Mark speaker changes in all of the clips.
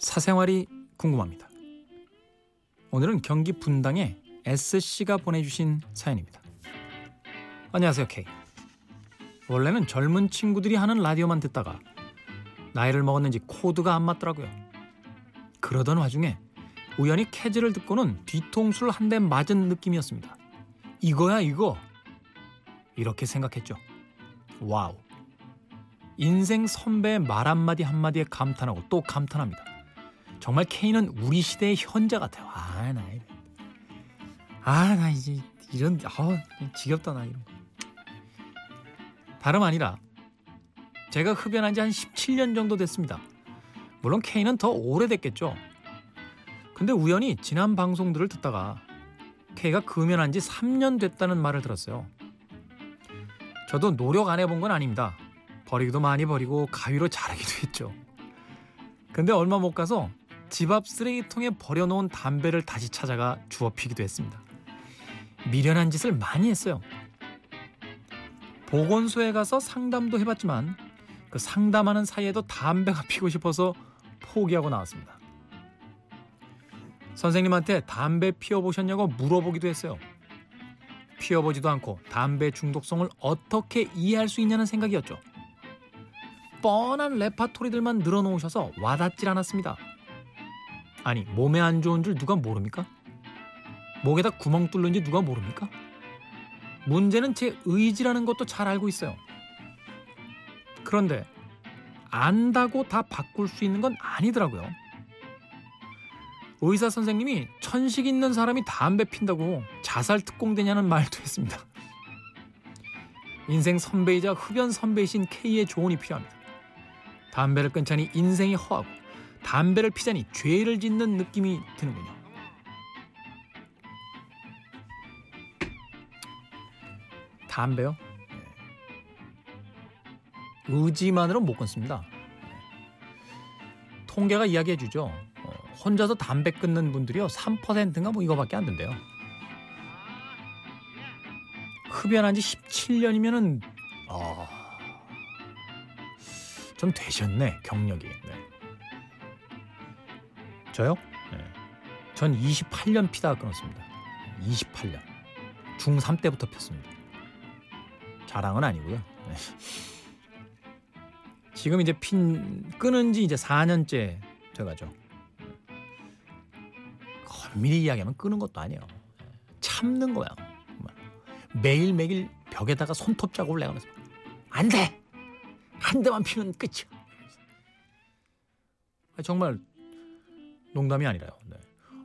Speaker 1: 사생활이 궁금합니다. 오늘은 경기 분당의 S씨가 보내주신 사연입니다. 안녕하세요, K. 원래는 젊은 친구들이 하는 라디오만 듣다가 나이를 먹었는지 코드가 안 맞더라고요. 그러던 와중에 우연히 캐즈를 듣고는 뒤통수를 한 대 맞은 느낌이었습니다. 이거야 이거. 이렇게 생각했죠. Wow. 인생 선배의 말 한마디 한마디에 감탄하고 또 감탄합니다. 정말 K는 우리 시대의 현자 같아요. 아, 나 이거. 아, 나 이제 이런 아, 지겹다 나 이런 거. 다름 아니라 제가 흡연한 지 한 17년 정도 됐습니다. 물론 K는 더 오래됐겠죠. 근데 우연히 지난 방송들을 듣다가 K가 금연한 지 3년 됐다는 말을 들었어요. 저도 노력 안 해본 건 아닙니다. 버리기도 많이 버리고 가위로 자르기도 했죠. 근데 얼마 못 가서 집 앞 쓰레기통에 버려놓은 담배를 다시 찾아가 주워 피기도 했습니다. 미련한 짓을 많이 했어요. 보건소에 가서 상담도 해봤지만 그 상담하는 사이에도 담배가 피고 싶어서 포기하고 나왔습니다. 선생님한테 담배 피워보셨냐고 물어보기도 했어요. 피워보지도 않고 담배 중독성을 어떻게 이해할 수 있냐는 생각이었죠. 뻔한 레파토리들만 늘어놓으셔서 와닿질 않았습니다. 아니 몸에 안 좋은 줄 누가 모릅니까? 목에다 구멍 뚫는지 누가 모릅니까? 문제는 제 의지라는 것도 잘 알고 있어요. 그런데 안다고 다 바꿀 수 있는 건 아니더라고요. 의사 선생님이 천식 있는 사람이 담배 핀다고 자살 특공되냐는 말도 했습니다. 인생 선배이자 흡연 선배이신 K의 조언이 필요합니다. 담배를 끊자니 인생이 허하고 담배를 피자니 죄를 짓는 느낌이 드는군요. 담배요? 의지만으로 못 끊습니다. 통계가 이야기해 주죠. 어, 혼자서 담배 끊는 분들이요 3%인가 뭐 이거밖에 안 된대요. 흡연한 지 17년이면은 어, 좀 되셨네 경력이. 네. 저요? 네. 전 28년 피다가 끊었습니다. 28년. 중3 때부터 폈습니다. 자랑은 아니고요. 네. 지금 이제 핀 끊은 지 이제 4년째 돼가죠. 엄밀히 이야기하면 끊은 것도 아니에요. 참는 거야. 매일 매일 벽에다가 손톱 자국을 내가면서 안 돼. 한 대만 피면 끝이야. 정말 농담이 아니라요. 네.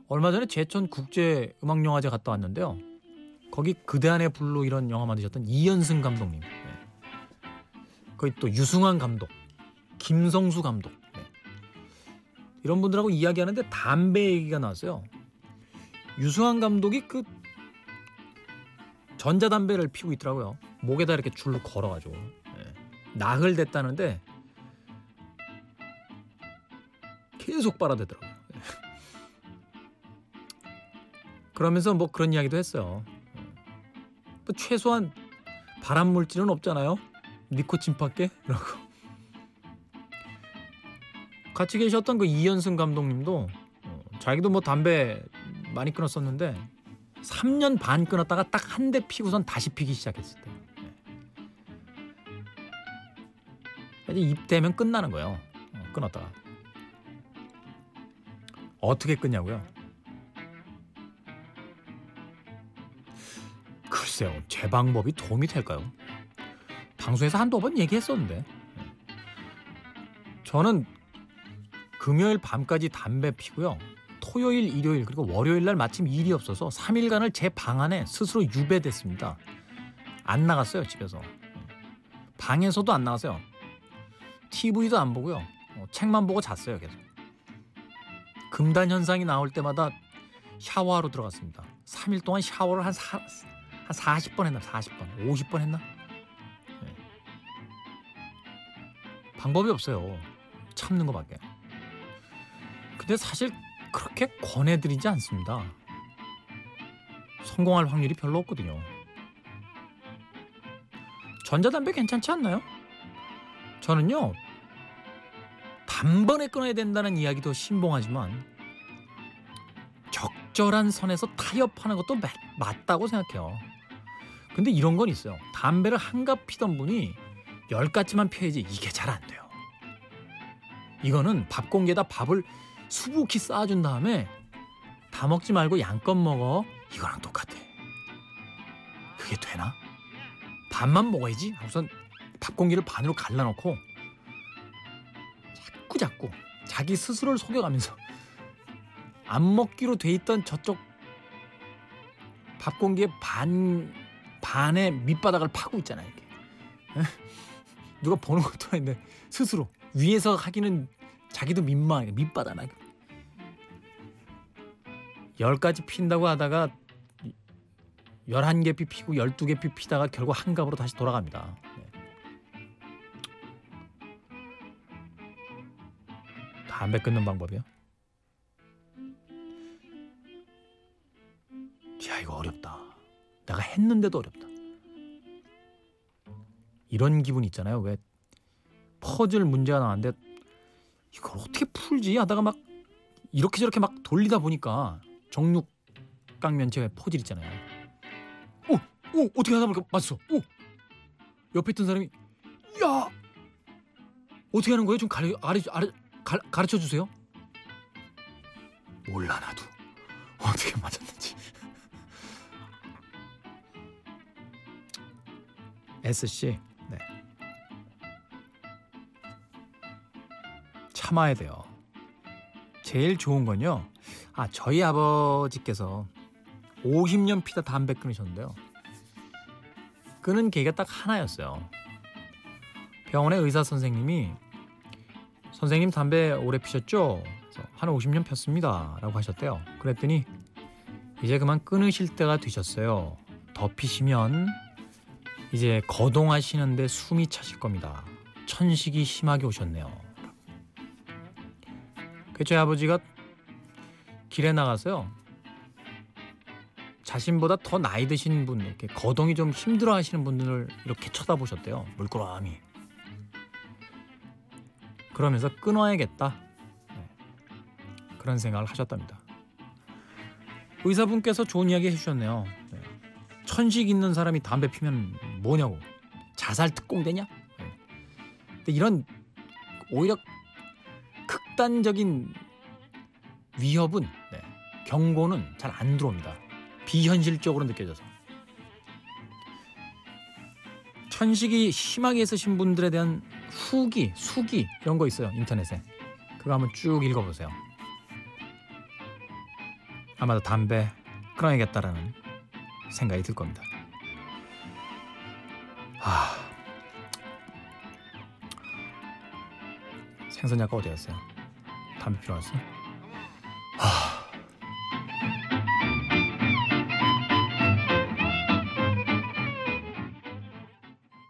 Speaker 1: 얼마 전에 제천 국제 음악 영화제 갔다 왔는데요. 거기 그대 안의 불로 이런 영화 만드셨던 이연승 감독님. 네. 거기 또 유승환 감독, 김성수 감독. 네. 이런 분들하고 이야기하는데 담배 얘기가 나왔어요. 유승환 감독이 그 전자담배를 피우고 있더라고요. 목에다 이렇게 줄로 걸어가지고 네. 나흘 됐다는데 계속 빨아대더라고요. 그러면서 뭐 그런 이야기도 했어요. 뭐 최소한 발암 물질은 없잖아요. 니코틴밖에? 라고. 같이 계셨던 그 이현승 감독님도 어, 자기도 뭐 담배 많이 끊었었는데 3년 반 끊었다가 딱 한 대 피고선 다시 피기 시작했을 때. 네. 입대면 끝나는 거예요. 어, 끊었다가. 어떻게 끊냐고요? 글쎄요, 제 방법이 도움이 될까요? 방송에서 한두 번 얘기했었는데. 저는 금요일 밤까지 담배 피고요. 토요일, 일요일 그리고 월요일 날 마침 일이 없어서 3일간을 제 방 안에 스스로 유배됐습니다. 안 나갔어요, 집에서. 방에서도 안 나갔어요. TV도 안 보고요. 어, 책만 보고 잤어요, 계속. 금단 현상이 나올 때마다 샤워하러 들어갔습니다. 3일 동안 샤워를 한, 사, 한 40번 했나? 40번, 50번 했나? 네. 방법이 없어요. 참는 것밖에. 근데 사실 그렇게 권해드리지 않습니다. 성공할 확률이 별로 없거든요. 전자담배 괜찮지 않나요? 저는요 단번에 끊어야 된다는 이야기도 신봉하지만 적절한 선에서 타협하는 것도 마, 맞다고 생각해요. 근데 이런 건 있어요. 담배를 한갑 피던 분이 열 가지만 펴야지 이게 잘 안 돼요. 이거는 밥 공기에다 밥을 수북히 쌓아준 다음에 다 먹지 말고 양껏 먹어. 이거랑 똑같아. 그게 되나? 반만 먹어야지. 우선 밥 공기를 반으로 갈라놓고 자꾸 자꾸 자기 스스로를 속여가면서 안 먹기로 돼 있던 저쪽 밥 공기의 반 반의 밑바닥을 파고 있잖아요. 이렇게. 누가 보는 것도 아닌데 스스로 위에서 하기는 자기도 민망해 밑바닥 나. 열 가지 핀다고 하다가 열한 개피 피고 열두 개피 피다가 결국 한 갑으로 다시 돌아갑니다. 네. 담배 끊는 방법이요? 야 이거 어렵다. 내가 했는데도 어렵다. 이런 기분 있잖아요. 왜 퍼즐 문제가 나왔는데 이걸 어떻게 풀지 하다가 막 이렇게 저렇게 막 돌리다 보니까 정육각 면체 퍼즐 있잖아요. 오, 오 어떻게 하다 보니까 맞았어. 오 옆에 있던 사람이 야 어떻게 하는 거예요? 좀 가르 아래 아래 가, 가르쳐 주세요. 몰라 나도 어떻게 맞았는지. S 씨, 네. 참아야 돼요. 제일 좋은 건요. 아 저희 아버지께서 50년 피다 담배 끊으셨는데요. 끊은 계기가 딱 하나였어요. 병원의 의사 선생님이 선생님 담배 오래 피셨죠? 한 50년 폈습니다. 라고 하셨대요. 그랬더니 이제 그만 끊으실 때가 되셨어요. 더 피시면 이제 거동하시는데 숨이 차실 겁니다. 천식이 심하게 오셨네요. 그 저희 아버지가 길에 나가서요. 자신보다 더 나이 드신 분, 이렇게 거동이 좀 힘들어 하시는 분들을 이렇게 쳐다보셨대요. 물끄러미. 그러면서 끊어야겠다. 네. 그런 생각을 하셨답니다. 의사분께서 좋은 이야기 해주셨네요. 네. 천식 있는 사람이 담배 피면 뭐냐고. 자살 특공대냐? 네. 근데 이런 오히려 극단적인 위협은 네, 경고는 잘 안 들어옵니다. 비현실적으로 느껴져서 천식이 심하게 있으신 분들에 대한 후기, 수기 이런 거 있어요 인터넷에 그거 한번 쭉 읽어보세요. 아마도 담배 끊어야겠다라는 생각이 들 겁니다. 아 생선 약가 어디 갔어요? 담배 왔어?